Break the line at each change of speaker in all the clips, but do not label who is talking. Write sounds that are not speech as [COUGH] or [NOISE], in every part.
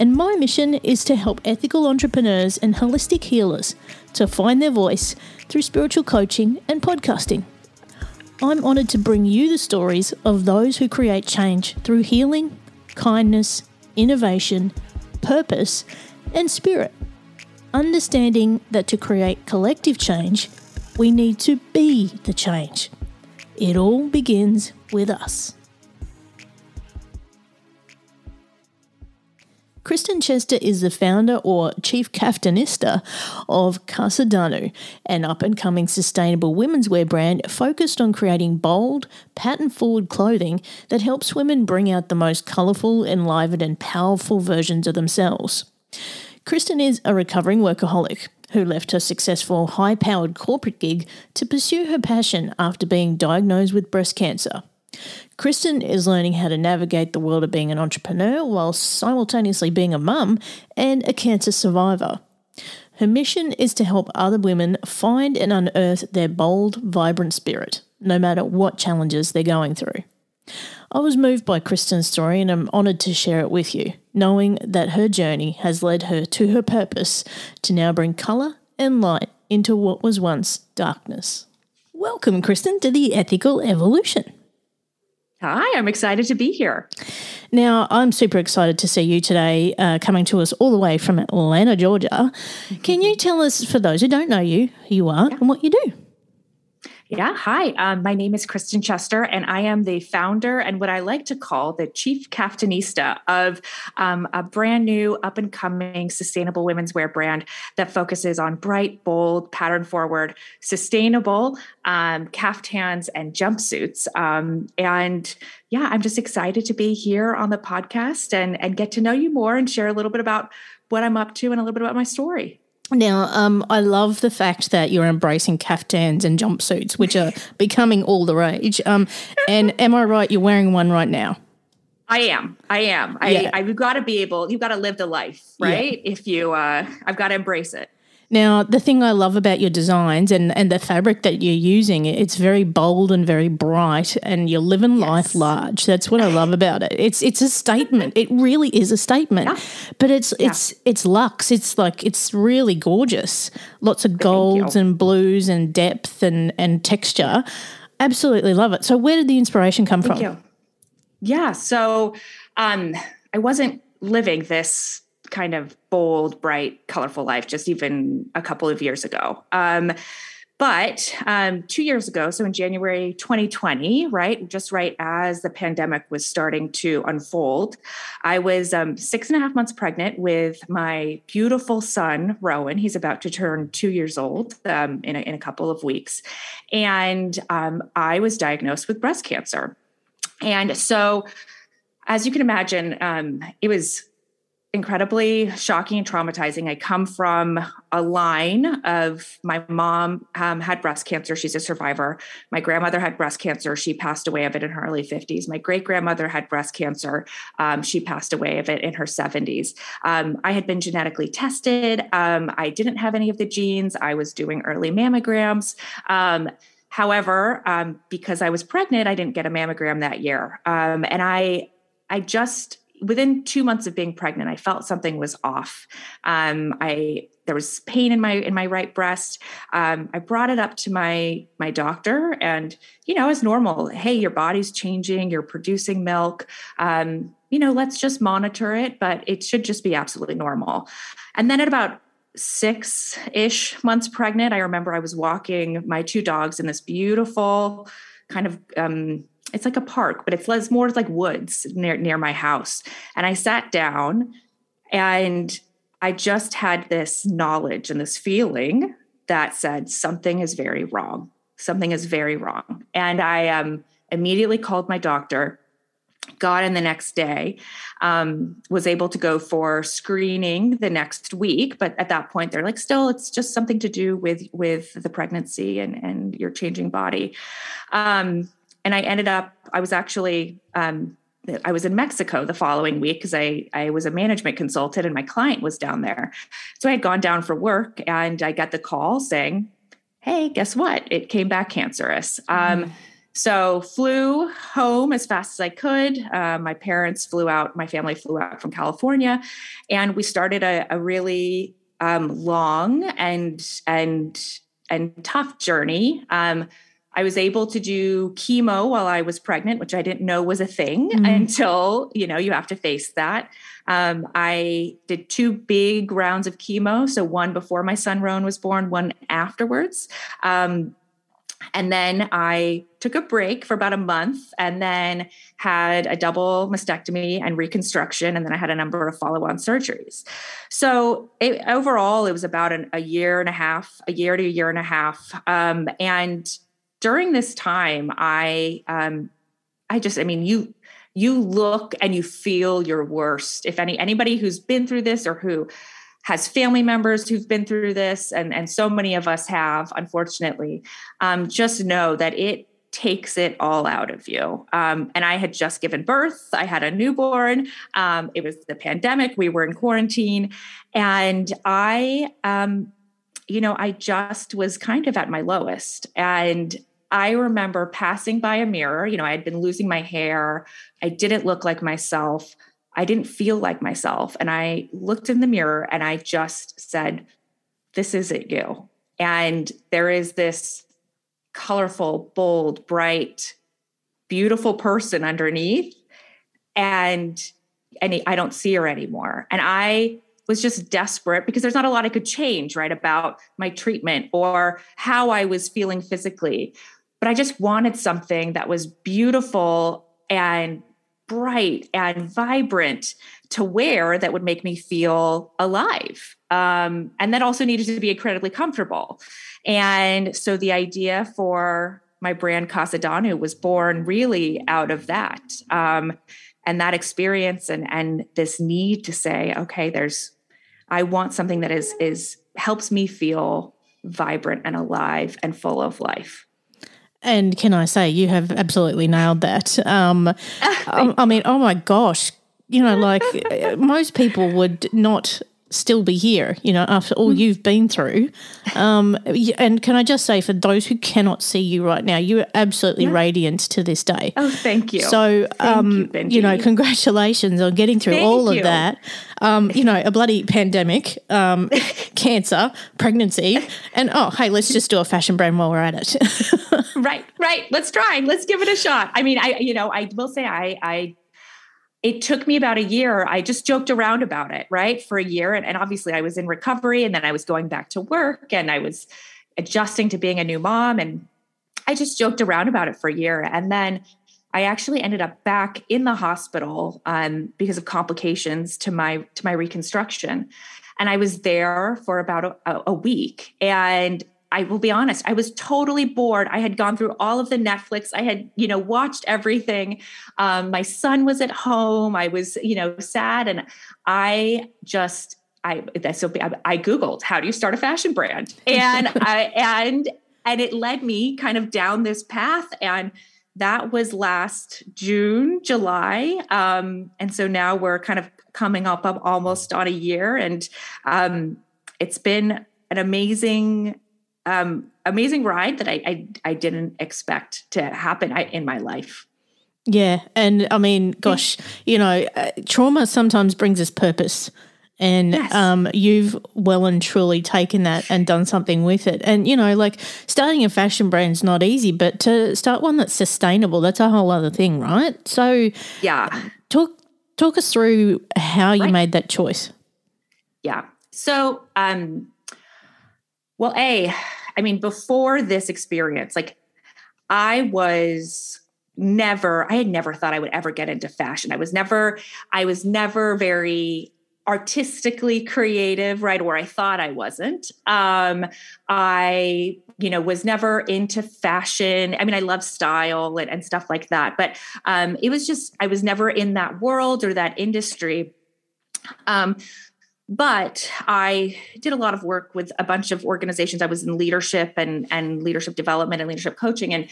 and my mission is to help ethical entrepreneurs and holistic healers to find their voice through spiritual coaching and podcasting. I'm honoured to bring you the stories of those who create change through healing, kindness, innovation, purpose, and spirit. Understanding that to create collective change, we need to be the change. It all begins with us. Kristen Chester is the founder or chief kaftanista of Casa Danu, an up and coming sustainable women's wear brand focused on creating bold, pattern forward clothing that helps women bring out the most colourful, enlivened, and powerful versions of themselves. Kristen is a recovering workaholic who left her successful, high powered corporate gig to pursue her passion after being diagnosed with breast cancer. Kristen is learning how to navigate the world of being an entrepreneur while simultaneously being a mum and a cancer survivor. Her mission is to help other women find and unearth their bold, vibrant spirit, no matter what challenges they're going through. I was moved by Kristen's story and I'm honoured to share it with you, knowing that her journey has led her to her purpose to now bring colour and light into what was once darkness. Welcome, Kristen, to the Ethical Evolution.
Hi, I'm excited to be here.
Now, I'm super excited to see you today, uh, coming to us all the way from Atlanta, Georgia. Can you tell us, for those who don't know you, who you are yeah. and what you do?
Yeah, hi. Um, my name is Kristen Chester, and I am the founder and what I like to call the chief kaftanista of um, a brand new, up and coming sustainable women's wear brand that focuses on bright, bold, pattern forward, sustainable um, kaftans and jumpsuits. Um, and yeah, I'm just excited to be here on the podcast and and get to know you more and share a little bit about what I'm up to and a little bit about my story.
Now, um, I love the fact that you're embracing caftans and jumpsuits, which are becoming all the rage. Um, and am I right? You're wearing one right now.
I am. I am. Yeah. I, I've got to be able. You've got to live the life, right? Yeah. If you, uh, I've got to embrace it.
Now, the thing I love about your designs and, and the fabric that you're using, it's very bold and very bright, and you're living yes. life large. That's what I love about it. It's it's a [LAUGHS] statement. It really is a statement. Yeah. But it's yeah. it's it's luxe. It's like it's really gorgeous. Lots of golds and blues and depth and and texture. Absolutely love it. So, where did the inspiration come Thank from? You.
Yeah. So, um, I wasn't living this kind of bold, bright, colorful life just even a couple of years ago. Um, but um, two years ago, so in January 2020, right, just right as the pandemic was starting to unfold, I was um, six and a half months pregnant with my beautiful son, Rowan. He's about to turn two years old um, in, a, in a couple of weeks. And um, I was diagnosed with breast cancer. And so, as you can imagine, um, it was incredibly shocking and traumatizing. I come from a line of my mom um, had breast cancer. She's a survivor. My grandmother had breast cancer. She passed away of it in her early 50s. My great grandmother had breast cancer. Um, she passed away of it in her 70s. Um, I had been genetically tested. Um, I didn't have any of the genes. I was doing early mammograms. Um, however, um, because I was pregnant, I didn't get a mammogram that year. and I, I just within two months of being pregnant, I felt something was off. Um, I there was pain in my in my right breast. Um, I brought it up to my my doctor, and you know, as normal, hey, your body's changing, you're producing milk. Um, you know, let's just monitor it, but it should just be absolutely normal. And then at about six ish months pregnant. I remember I was walking my two dogs in this beautiful kind of, um, it's like a park, but it's less more like woods near near my house. And I sat down and I just had this knowledge and this feeling that said something is very wrong. Something is very wrong. And I um, immediately called my doctor got in the next day um, was able to go for screening the next week but at that point they're like still it's just something to do with with the pregnancy and and your changing body um, and i ended up i was actually um, I was in Mexico the following week because I, I was a management consultant and my client was down there. So I had gone down for work and I got the call saying, Hey, guess what? It came back cancerous. Um, mm so flew home as fast as I could. Uh, my parents flew out. My family flew out from California, and we started a, a really um, long and and and tough journey. Um, I was able to do chemo while I was pregnant, which I didn't know was a thing mm-hmm. until you know you have to face that. Um, I did two big rounds of chemo, so one before my son Rowan was born, one afterwards. Um, and then I took a break for about a month and then had a double mastectomy and reconstruction. And then I had a number of follow on surgeries. So it, overall, it was about an, a year and a half, a year to a year and a half. Um, and during this time, I, um, I just, I mean, you, you look and you feel your worst. If any, anybody who's been through this or who has family members who've been through this, and, and so many of us have, unfortunately, um, just know that it takes it all out of you. Um, and I had just given birth, I had a newborn. Um, it was the pandemic, we were in quarantine. And I, um, you know, I just was kind of at my lowest. And I remember passing by a mirror. You know, I had been losing my hair, I didn't look like myself. I didn't feel like myself. And I looked in the mirror and I just said, This isn't you. And there is this colorful, bold, bright, beautiful person underneath. And and I don't see her anymore. And I was just desperate because there's not a lot I could change, right, about my treatment or how I was feeling physically. But I just wanted something that was beautiful and bright and vibrant to wear that would make me feel alive. Um, and that also needed to be incredibly comfortable. And so the idea for my brand Casa Danu was born really out of that. Um, and that experience and and this need to say, okay, there's I want something that is is helps me feel vibrant and alive and full of life.
And can I say, you have absolutely nailed that. Um, I, [LAUGHS] I mean, oh my gosh, you know, like [LAUGHS] most people would not still be here, you know, after all mm. you've been through. Um, and can I just say, for those who cannot see you right now, you are absolutely yeah. radiant to this day.
Oh, thank you.
So,
thank
um, you, you, know, congratulations on getting through thank all you. of that. Um, you know, a bloody pandemic, um, [LAUGHS] cancer, pregnancy, and oh, hey, let's just do a fashion brand while we're at it. [LAUGHS]
right, right. Let's try. Let's give it a shot. I mean, I, you know, I will say I, I it took me about a year. I just joked around about it, right? For a year. And, and, obviously, I was in recovery and then I was going back to work and I was adjusting to being a new mom. And I just joked around about it for a year. And then I actually ended up back in the hospital um, because of complications to my to my reconstruction. And I was there for about a, a week. And I will be honest, I was totally bored. I had gone through all of the Netflix. I had, you know, watched everything. Um, my son was at home. I was, you know, sad. And I just, I, that's so I Googled, how do you start a fashion brand? And [LAUGHS] I, and, and it led me kind of down this path. And that was last June, July. Um, and so now we're kind of coming up, up almost on a year. And um, it's been an amazing um, amazing ride that I, I, I didn't expect to happen in my life.
Yeah, and I mean, gosh, you know, uh, trauma sometimes brings us purpose. And yes. um, you've well and truly taken that and done something with it. And, you know, like starting a fashion brand is not easy, but to start one that's sustainable, that's a whole other thing, right? So,
yeah.
Talk, talk us through how you right. made that choice.
Yeah. So, um, well, A, I mean, before this experience, like I was never, I had never thought I would ever get into fashion. I was never, I was never very artistically creative right or i thought i wasn't. Um i you know was never into fashion. I mean i love style and, and stuff like that but um it was just i was never in that world or that industry. Um but i did a lot of work with a bunch of organizations i was in leadership and and leadership development and leadership coaching and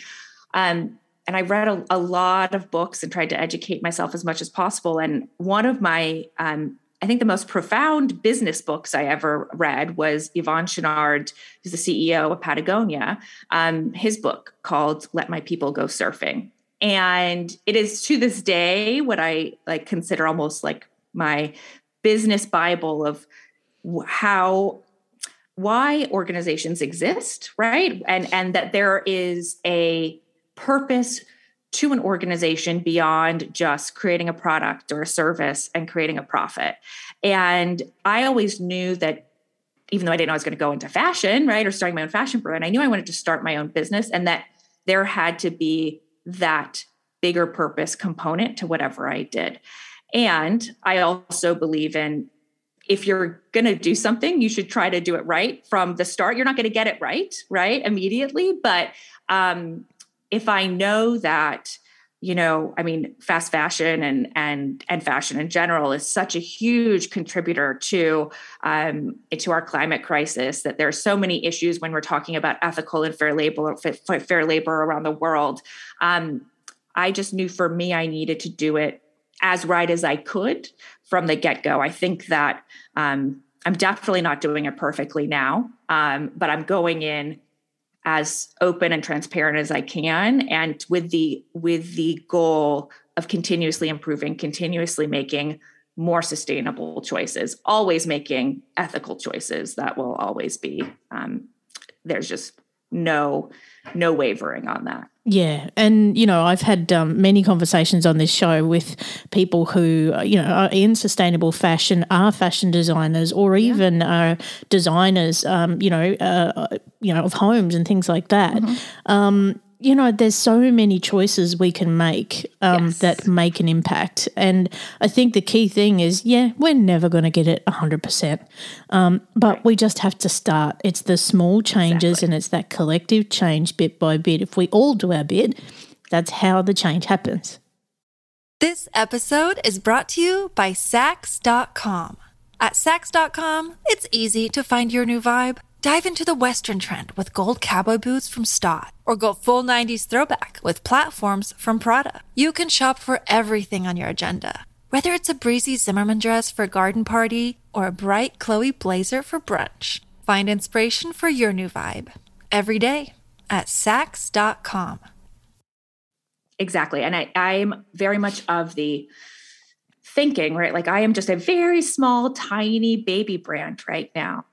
um and I read a, a, lot of books and tried to educate myself as much as possible. And one of my um, I think the most profound business books I ever read was Yvon Chouinard, who's the CEO of Patagonia, um, his book called Let My People Go Surfing. And it is to this day what I like consider almost like my business Bible of how why organizations exist, right? And and that there is a purpose to an organization beyond just creating a product or a service and creating a profit. And I always knew that even though I didn't know I was going to go into fashion, right, or starting my own fashion brand, I knew I wanted to start my own business and that there had to be that bigger purpose component to whatever I did. And I also believe in if you're going to do something, you should try to do it right from the start. You're not going to get it right, right, immediately, but um, if I know that, you know, I mean, fast fashion and and and fashion in general is such a huge contributor to um, to our climate crisis. That there are so many issues when we're talking about ethical and fair labor fair labor around the world. Um, I just knew for me, I needed to do it as right as I could from the get go. I think that um, I'm definitely not doing it perfectly now, um, but I'm going in as open and transparent as I can and with the with the goal of continuously improving, continuously making more sustainable choices, always making ethical choices that will always be um, there's just no no wavering on that.
Yeah, and you know, I've had um, many conversations on this show with people who uh, you know are in sustainable fashion, are fashion designers, or even yeah. are designers, um, you know, uh, uh, you know, of homes and things like that. Mm-hmm. Um, you know, there's so many choices we can make um, yes. that make an impact. And I think the key thing is, yeah, we're never going to get it 100%. Um, but right. we just have to start. It's the small changes exactly. and it's that collective change bit by bit. If we all do our bit, that's how the change happens.
This episode is brought to you by Saks.com. At Saks.com, it's easy to find your new vibe. Dive into the Western trend with gold cowboy boots from Staud, or go full 90s throwback with platforms from Prada. You can shop for everything on your agenda, whether it's a breezy Zimmermann dress for a garden party or a bright Chloe blazer for brunch. Find inspiration for your new vibe every day at Saks.com.
Exactly. And I, I'm very much of the thinking, right? Like I am just a very small, tiny baby brand right now.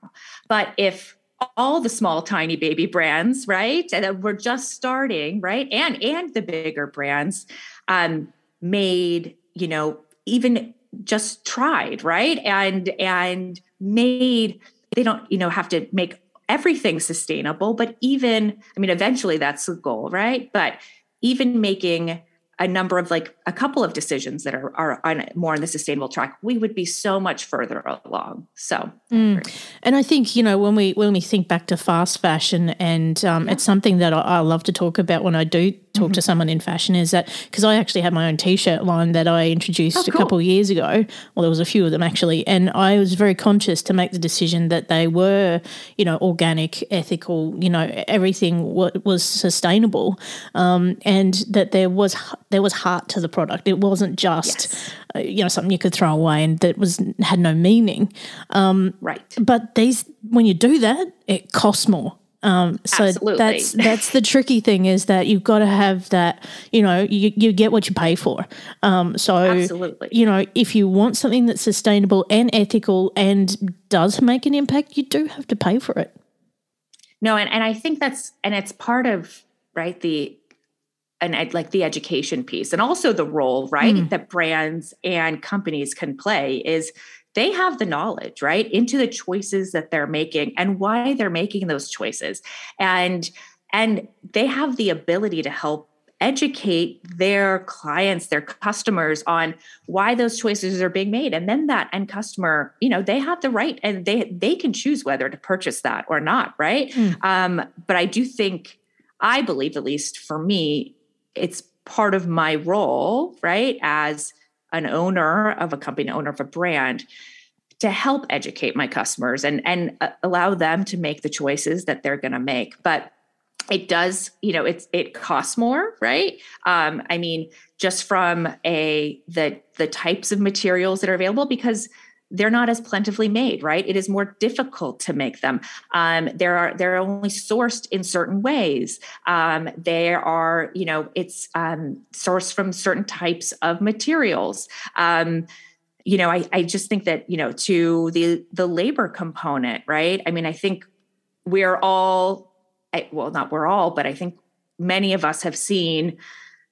But if all the small tiny baby brands right and we're just starting right and and the bigger brands um made you know even just tried right and and made they don't you know have to make everything sustainable but even i mean eventually that's the goal right but even making a number of like a couple of decisions that are, are on more on the sustainable track we would be so much further along so
mm. and i think you know when we when we think back to fast fashion and um, yeah. it's something that I, I, love to talk about when i do talk mm-hmm. to someone in fashion is that because i actually have my own t-shirt line that i introduced oh, cool. a couple of years ago well there was a few of them actually and i was very conscious to make the decision that they were you know organic ethical you know everything was sustainable um, and that there was there was heart to the product. It wasn't just yes. uh, you know something you could throw away and that was had no meaning. Um,
right.
But these when you do that, it costs more. Um, so Absolutely. that's that's the tricky thing is that you've got to have that you know you, you get what you pay for. Um, so
Absolutely.
you know if you want something that's sustainable and ethical and does make an impact, you do have to pay for it.
No, and, and I think that's and it's part of right the and like the education piece and also the role right mm. that brands and companies can play is they have the knowledge, right, into the choices that they're making and why they're making those choices. And and they have the ability to help educate their clients their customers on why those choices are being made and then that end customer you know they have the right and they they can choose whether to purchase that or not right mm. um, but i do think i believe at least for me it's part of my role right as an owner of a company owner of a brand to help educate my customers and and uh, allow them to make the choices that they're going to make. But it does you know it's it costs more right? Um i mean just from a the the types of materials that are available because they're not as plentifully made right? It is more difficult to make them. Um, there are they're only sourced in certain ways. Um, are you know it's um, sourced from certain types of materials. Um, you know I, I just think that you know to the the labor component right? I mean i think we're all well, not we're all, but I think many of us have seen,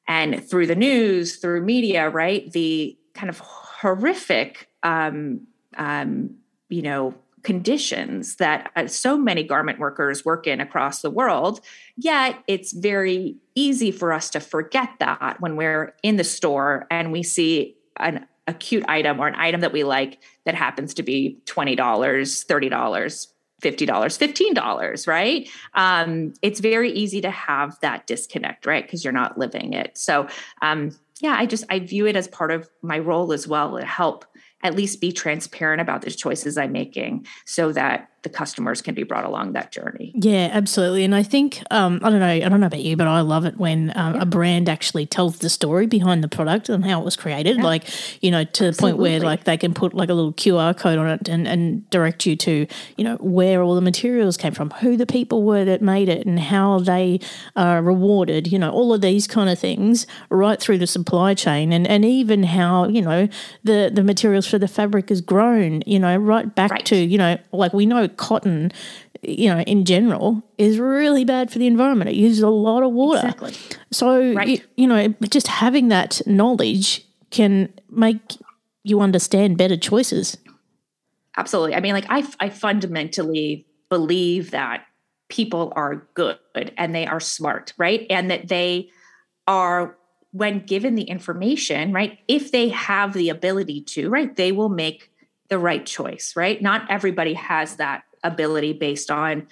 and through the news, through media, right, the kind of horrific, um, um, you know, conditions that uh, so many garment workers work in across the world. Yet it's very easy for us to forget that when we're in the store and we see an acute item or an item that we like that happens to be $20, $30, $50 $15 right um, it's very easy to have that disconnect right because you're not living it so um, yeah i just i view it as part of my role as well to help at least be transparent about the choices i'm making so that the customers can be brought along that journey.
Yeah, absolutely. And I think um, I don't know, I don't know about you, but I love it when um, yeah. a brand actually tells the story behind the product and how it was created. Yeah. Like you know, to absolutely. the point where like they can put like a little QR code on it and, and direct you to you know where all the materials came from, who the people were that made it, and how they are rewarded. You know, all of these kind of things right through the supply chain, and and even how you know the the materials for the fabric is grown. You know, right back right. to you know like we know cotton, you know, in general, is really bad for the environment. It uses a lot of water. Exactly. So, right. you, you know, just having that knowledge can make you understand better choices.
Absolutely. I mean, like, I, I fundamentally believe that people are good and they are smart, right? And that they are when given the information, right? If they have the ability to, right, they will make the right choice, right? Not everybody has that ability based on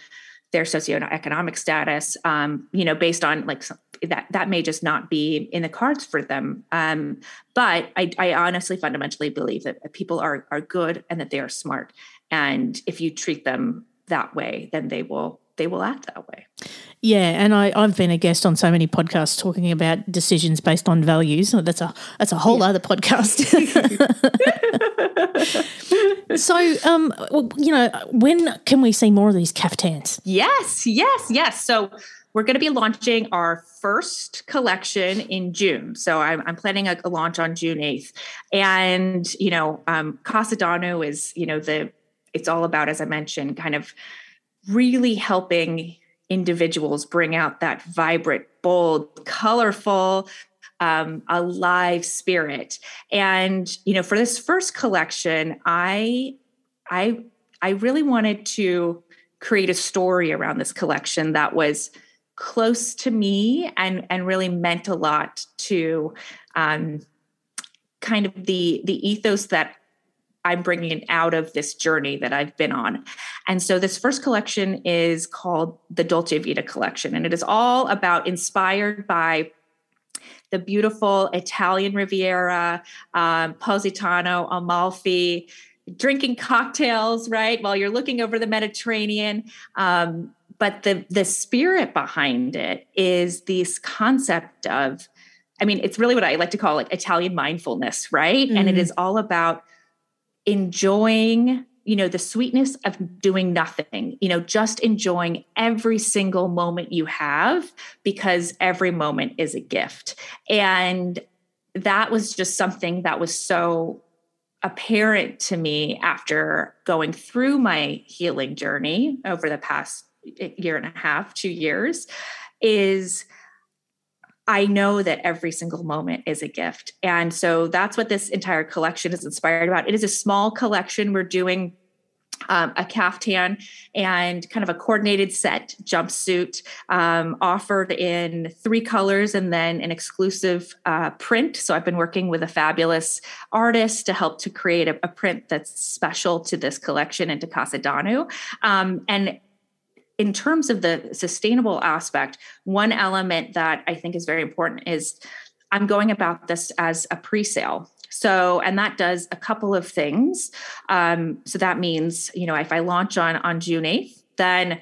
their socioeconomic status um, you know based on like that that may just not be in the cards for them um, but I, I honestly fundamentally believe that people are are good and that they are smart and if you treat them that way then they will they will act that way
yeah, and I, I've been a guest on so many podcasts talking about decisions based on values. That's a that's a whole yeah. other podcast. [LAUGHS] so, um, well, you know, when can we see more of these caftans?
Yes, yes, yes. So we're going to be launching our first collection in June. So I'm, I'm planning a, a, launch on June 8th. And, you know, um, Casa Danu is, you know, the, it's all about, as I mentioned, kind of really helping individuals bring out that vibrant, bold, colorful, um, alive spirit. And you know, for this first collection, I, I, I really wanted to create a story around this collection that was close to me and and really meant a lot to um, kind of the the ethos that I'm bringing it out of this journey that I've been on. And so this first collection is called the Dolce Vita collection, and it is all about inspired by the beautiful Italian Riviera, um, Positano, Amalfi, drinking cocktails, right, while you're looking over the Mediterranean. Um, but the the spirit behind it is this concept of, I mean, it's really what I like to call like Italian mindfulness, right? Mm-hmm. And it mm-hmm. all about enjoying you know the sweetness of doing nothing you know just enjoying every single moment you have because every moment is a gift. And that was just something that was so apparent to me after going through my healing journey over the past eh, year and a half 2 years is I know that every single moment is a gift. And so that's what this entire collection is inspired about. It is a small collection. We're doing um, a caftan and kind of a coordinated set jumpsuit um, offered in three colors and then an exclusive uh, print. So I've been working with a fabulous artist to help to create a, a print that's special to this collection and to Casa Danu. Um, and in terms of the sustainable aspect, one element that I think is very important is I'm going about this as a pre sale. So, and that does a couple of things. Um, so that means, you know, if I launch on on June 8th, then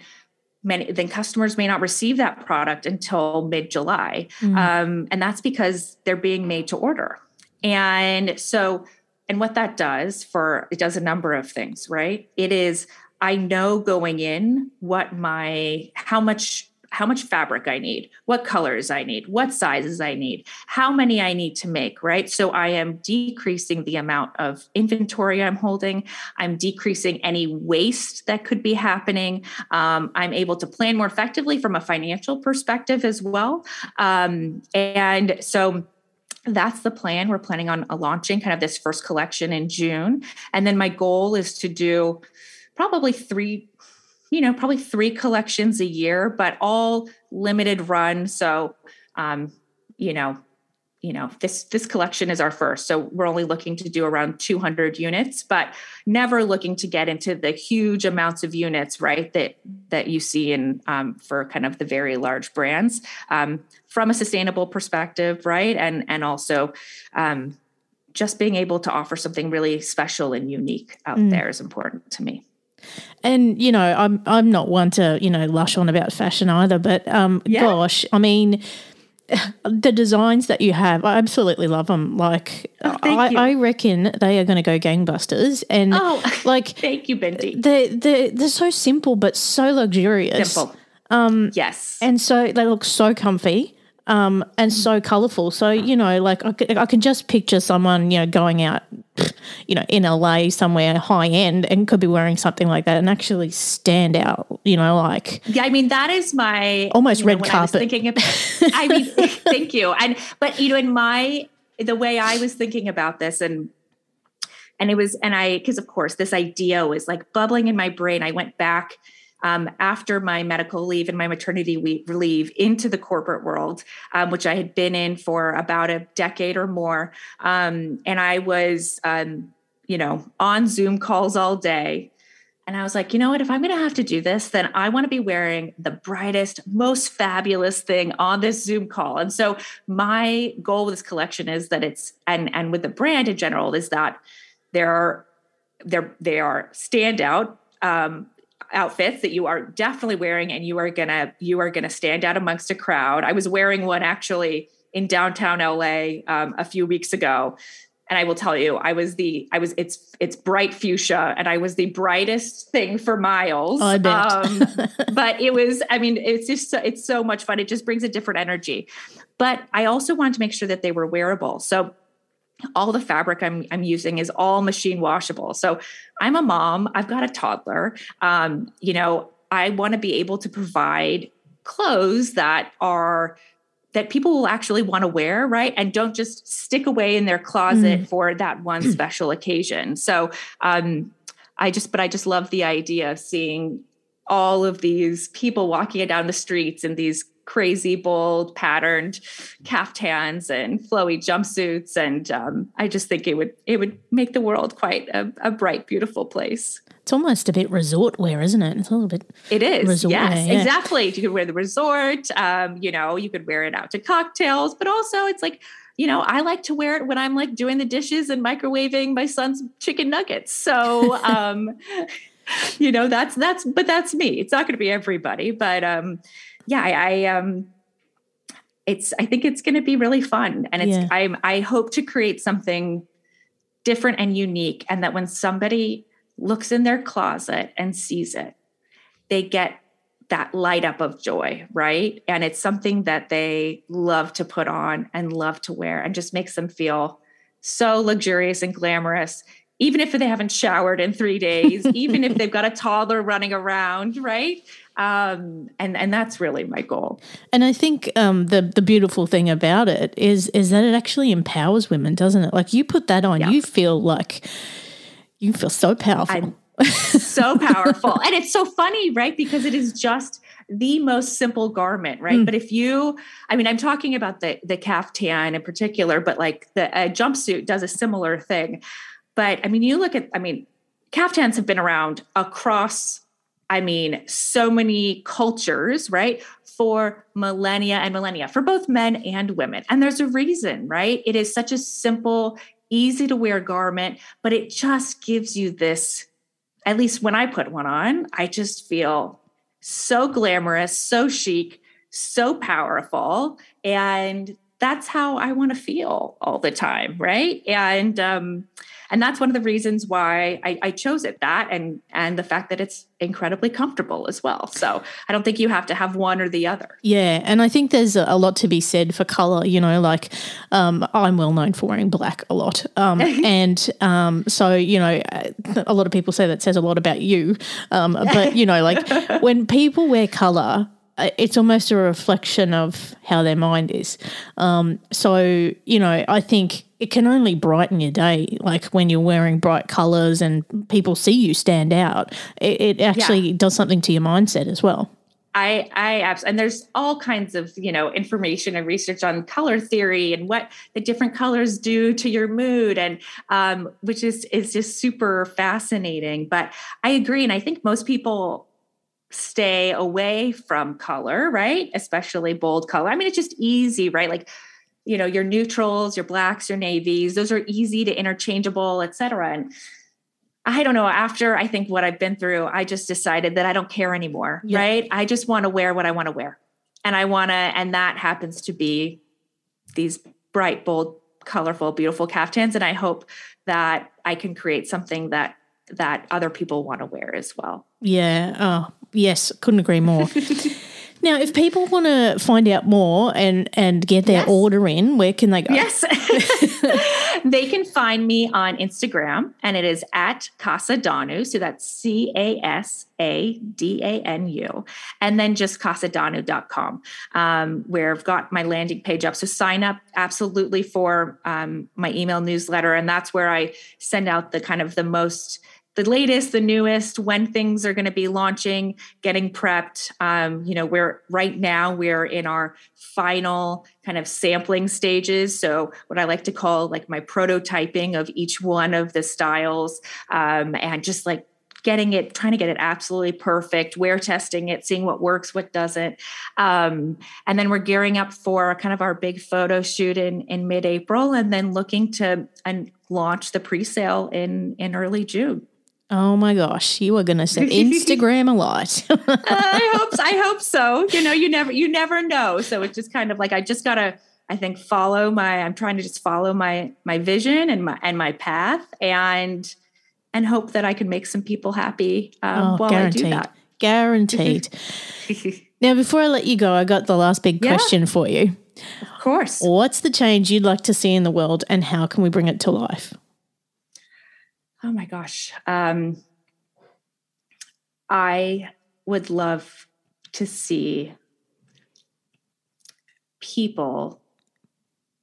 many then customers may not receive that product until mid July, mm-hmm. um, and that's because they're being made to order. And so, and what that does for it does a number of things, right? It is I know going in what my how much how much fabric I need, what colors I need, what sizes I need, how many I need to make, right? So I am decreasing the amount of inventory I'm holding. I'm decreasing any waste that could be happening. Um, I'm able to plan more effectively from a financial perspective as well. Um, and so that's the plan. We're planning on launching kind of this first collection in June. And then my goal is to do probably three you know, probably three collections a year, but all limited run. So, um, you know, you know, this this collection is our first, so we're only looking to do around 200 units, but never looking to get into the huge amounts of units, right? That that you see in um, for kind of the very large brands um, from a sustainable perspective, right? And and also um, just being able to offer something really special and unique out mm. there is important to me.
And you know, I'm I'm not one to you know lush on about fashion either, but um, yeah. gosh, I mean, [SIGHS] the designs that you have, I absolutely love them. Like, oh, I, I, reckon they are going to go gangbusters. And oh, [LAUGHS] like,
thank you, Bindi.
They they they're so simple but so luxurious.
Simple. Um, yes.
And so they look so comfy um, and so colorful. So, you know, like I, I can just picture someone, you know, going out, you know, in LA somewhere high end and could be wearing something like that and actually stand out, you know, like.
Yeah, I mean, that is my
almost red know, carpet. I
thinking about, I mean, [LAUGHS] thank you. And, but, you know, in my, the way I was thinking about this and, and it was, and I, because of course, this idea was like bubbling in my brain. I went back um, after my medical leave and my maternity leave into the corporate world, um, which I had been in for about a decade or more. Um, and I was, um, you know, on Zoom calls all day. And I was like, you know what? If I'm going to have to do this, then I want to be wearing the brightest, most fabulous thing on this Zoom call. And so my goal with this collection is that it's and and with the brand in general is that there are there they are standout um, outfits that you are definitely wearing and you are gonna you are gonna stand out amongst a crowd. I was wearing one actually in downtown la um, a few weeks ago. And i will tell you i was the i was it's it's bright fuchsia and i was the brightest thing for miles.
Oh, I bet. Um, [LAUGHS]
but it was i mean it's just it's so much fun. It just brings a different energy. But i also wanted to make sure that they were wearable. So all the fabric I'm, I'm using is all machine washable. So I'm a mom, I've got a toddler. Um, you know, I want to be able to provide clothes that are that people will actually want to wear, right? And don't just stick away in their closet mm. for that one [CLEARS THROAT] special occasion. So um, I just, but I just love the idea of seeing all of these people walking down the streets in these crazy, bold, patterned caftans and flowy jumpsuits, and um, I just think it would it would make the world quite a, a, bright, beautiful place.
It's almost a bit resort wear, isn't it? It's a little bit.
It is. Resort yes, wear, yeah. exactly. You could wear the resort. Um, you know, you could wear it out to cocktails, but also it's like you know, I like to wear it when I'm like doing the dishes and microwaving my son's chicken nuggets. So, um, [LAUGHS] you know, that's that's but that's me. It's not going to be everybody, but um, yeah, I, I um it's I think it's going to be really fun and it's yeah. I I hope to create something different and unique and that when somebody looks in their closet and sees it they get that light up of joy, right? And it's something that they love to put on and love to wear and just makes them feel so luxurious and glamorous even if they haven't showered in three days, even if they've got a toddler running around, right? Um, and and that's really my goal.
And I think um, the the beautiful thing about it is is that it actually empowers women, doesn't it? Like you put that on, yeah. you feel like you feel so powerful.
I'm [LAUGHS] so powerful, and it's so funny, right? Because it is just the most simple garment, right? Mm. But if you, I mean, I'm talking about the the caftan in particular, but like the jumpsuit does a similar thing. But I mean, you look at, I mean, caftans have been around across I mean, so many cultures, right? For millennia and millennia, for both men and women. And there's a reason, right? It is such a simple, easy to wear garment, but it just gives you this, at least when I put one on, I just feel so glamorous, so chic, so powerful. And that's how I want to feel all the time, right? And um, and that's one of the reasons why I, I, chose it. That and and the fact that it's incredibly comfortable as well. So I don't think you have to have one or the other.
Yeah, and I think there's a lot to be said for color. You know, like um, I'm well known for wearing black a lot, um, [LAUGHS] and um, so you know, a lot of people say that says a lot about you. Um, but you know, like [LAUGHS] when people wear color it's almost a reflection of how their mind is. Um, so, you know, I think it can only brighten your day. Like when you're wearing bright colors and people see you stand out, it, it actually yeah. does something to your mindset as well.
I, I absolutely, and there's all kinds of, you know, information and research on color theory and what the different colors do to your mood. And, um, which is, is just super fascinating. But I agree. And I think most people stay away from color, right? Especially bold color. I mean, it's just easy, right? Like, you know, your neutrals, your blacks, your navies, those are easy to interchangeable, et cetera. And I don't know, after I think what I've been through, I just decided that I don't care anymore, yeah. right? I just want to wear what I want to wear. And I want to, and that happens to be these bright, bold, colorful, beautiful caftans. And I hope that I can create something that that other people want to wear as well.
Yeah. Oh, yes. Couldn't agree more. [LAUGHS] now, if people want to find out more and and get their yes. order in, where can they go?
Yes. [LAUGHS] they can find me on Instagram and it is at Casa Danu. So that's C A S A D A N U. And then just casadanu.com, um, where I've got my landing page up. So sign up absolutely for um, my email newsletter. And that's where I send out the kind of the most the latest, the newest, when things are going to be launching, getting prepped. Um, you know, we're right now we're in our final kind of sampling stages. So what I like to call like my prototyping of each one of the styles, um, and just like getting it trying to get it absolutely perfect We're testing it seeing what works what doesn't um, and then we're gearing up for kind of our big photo shoot in in mid-april and then looking to and launch the pre-sale in in early june
Oh my gosh, you are going to set Instagram a lot. [LAUGHS]
I hope I hope so. You know, you never you never know. So it's just kind of like I just got to I think follow my I'm trying to just follow my my vision and my and my path and and hope that I can make some people happy um, oh, while guaranteed. I do that.
Guaranteed. [LAUGHS] now, before I let you go, I got the last big yeah. question for you.
Of course.
What's the change you'd like to see in the world and how can we bring it to life?
Oh my gosh. Um, I would love to see people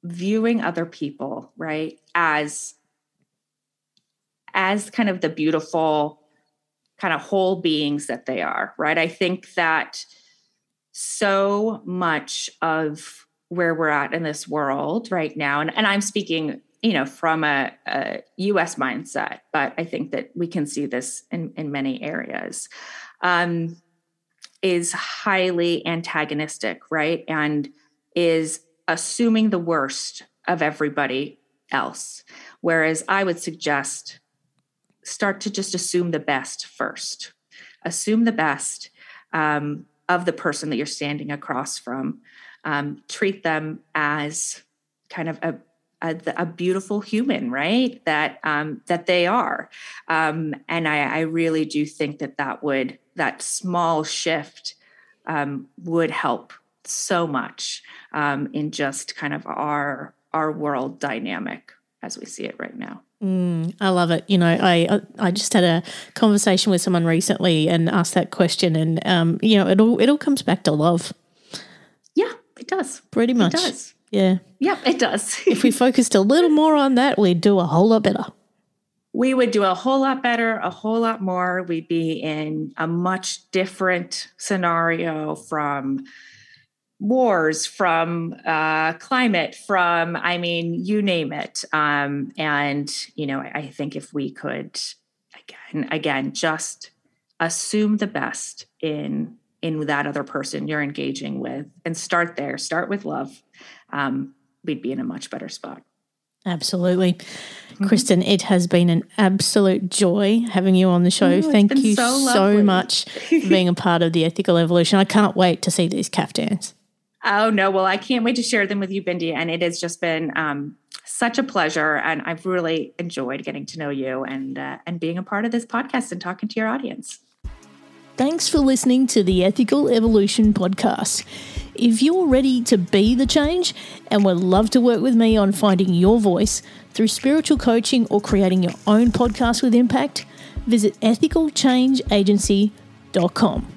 viewing other people, right, as as kind of the beautiful kind of whole beings that they are, right? I think that so much of where we're at in this world right now, and, and I'm speaking you know, from a, a, US mindset, but I think that we can see this in, in many areas, um, is highly antagonistic, right? And is assuming the worst of everybody else. Whereas I would suggest start to just assume the best first. Assume the best um, of the person that you're standing across from. Um, treat them as kind of a a, a, beautiful human, right? That um, that they are, um, and I, I, really do think that that would that small shift um, would help so much um, in just kind of our our world dynamic as we see it right now.
Mm, I love it. You know, I I just had a conversation with someone recently and asked that question, and um, you know, it all it all comes back to love.
Yeah, it does.
Pretty much.
It does.
Yeah.
Yep, it does. [LAUGHS]
if we focused a little more on that, we'd do a whole lot better.
We would do a whole lot better, a whole lot more. We'd be in a much different scenario from wars, from uh, climate, from, I mean, you name it. Um, and, you know, I think if we could, again, again, just assume the best in in that other person you're engaging with and start there start with love um, we'd be in a much better spot
Absolutely. Mm-hmm. Kristen, it has been an absolute joy having you on the show.
Oh,
Thank you
so,
so much for [LAUGHS] being a part of the ethical evolution. I can't wait to see these caftans.
Oh, no. Well, I can't wait to share them with you, Bindi. And it has just been um, such a pleasure. And I've really enjoyed getting to know you and, uh, and being a part of this podcast and talking to your audience.
Thanks for listening to the Ethical Evolution Podcast. If you're ready to be the change and would love to work with me on finding your voice through spiritual coaching or creating your own podcast with impact, visit ethicalchangeagency.com.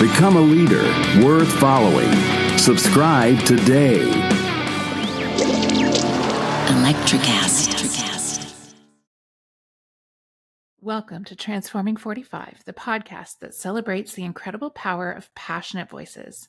Become a leader worth following. Subscribe today.
Electricast.
Welcome to Transforming 45, the podcast that celebrates the incredible power of passionate voices.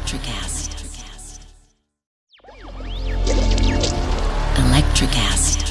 Electricast. Electricast.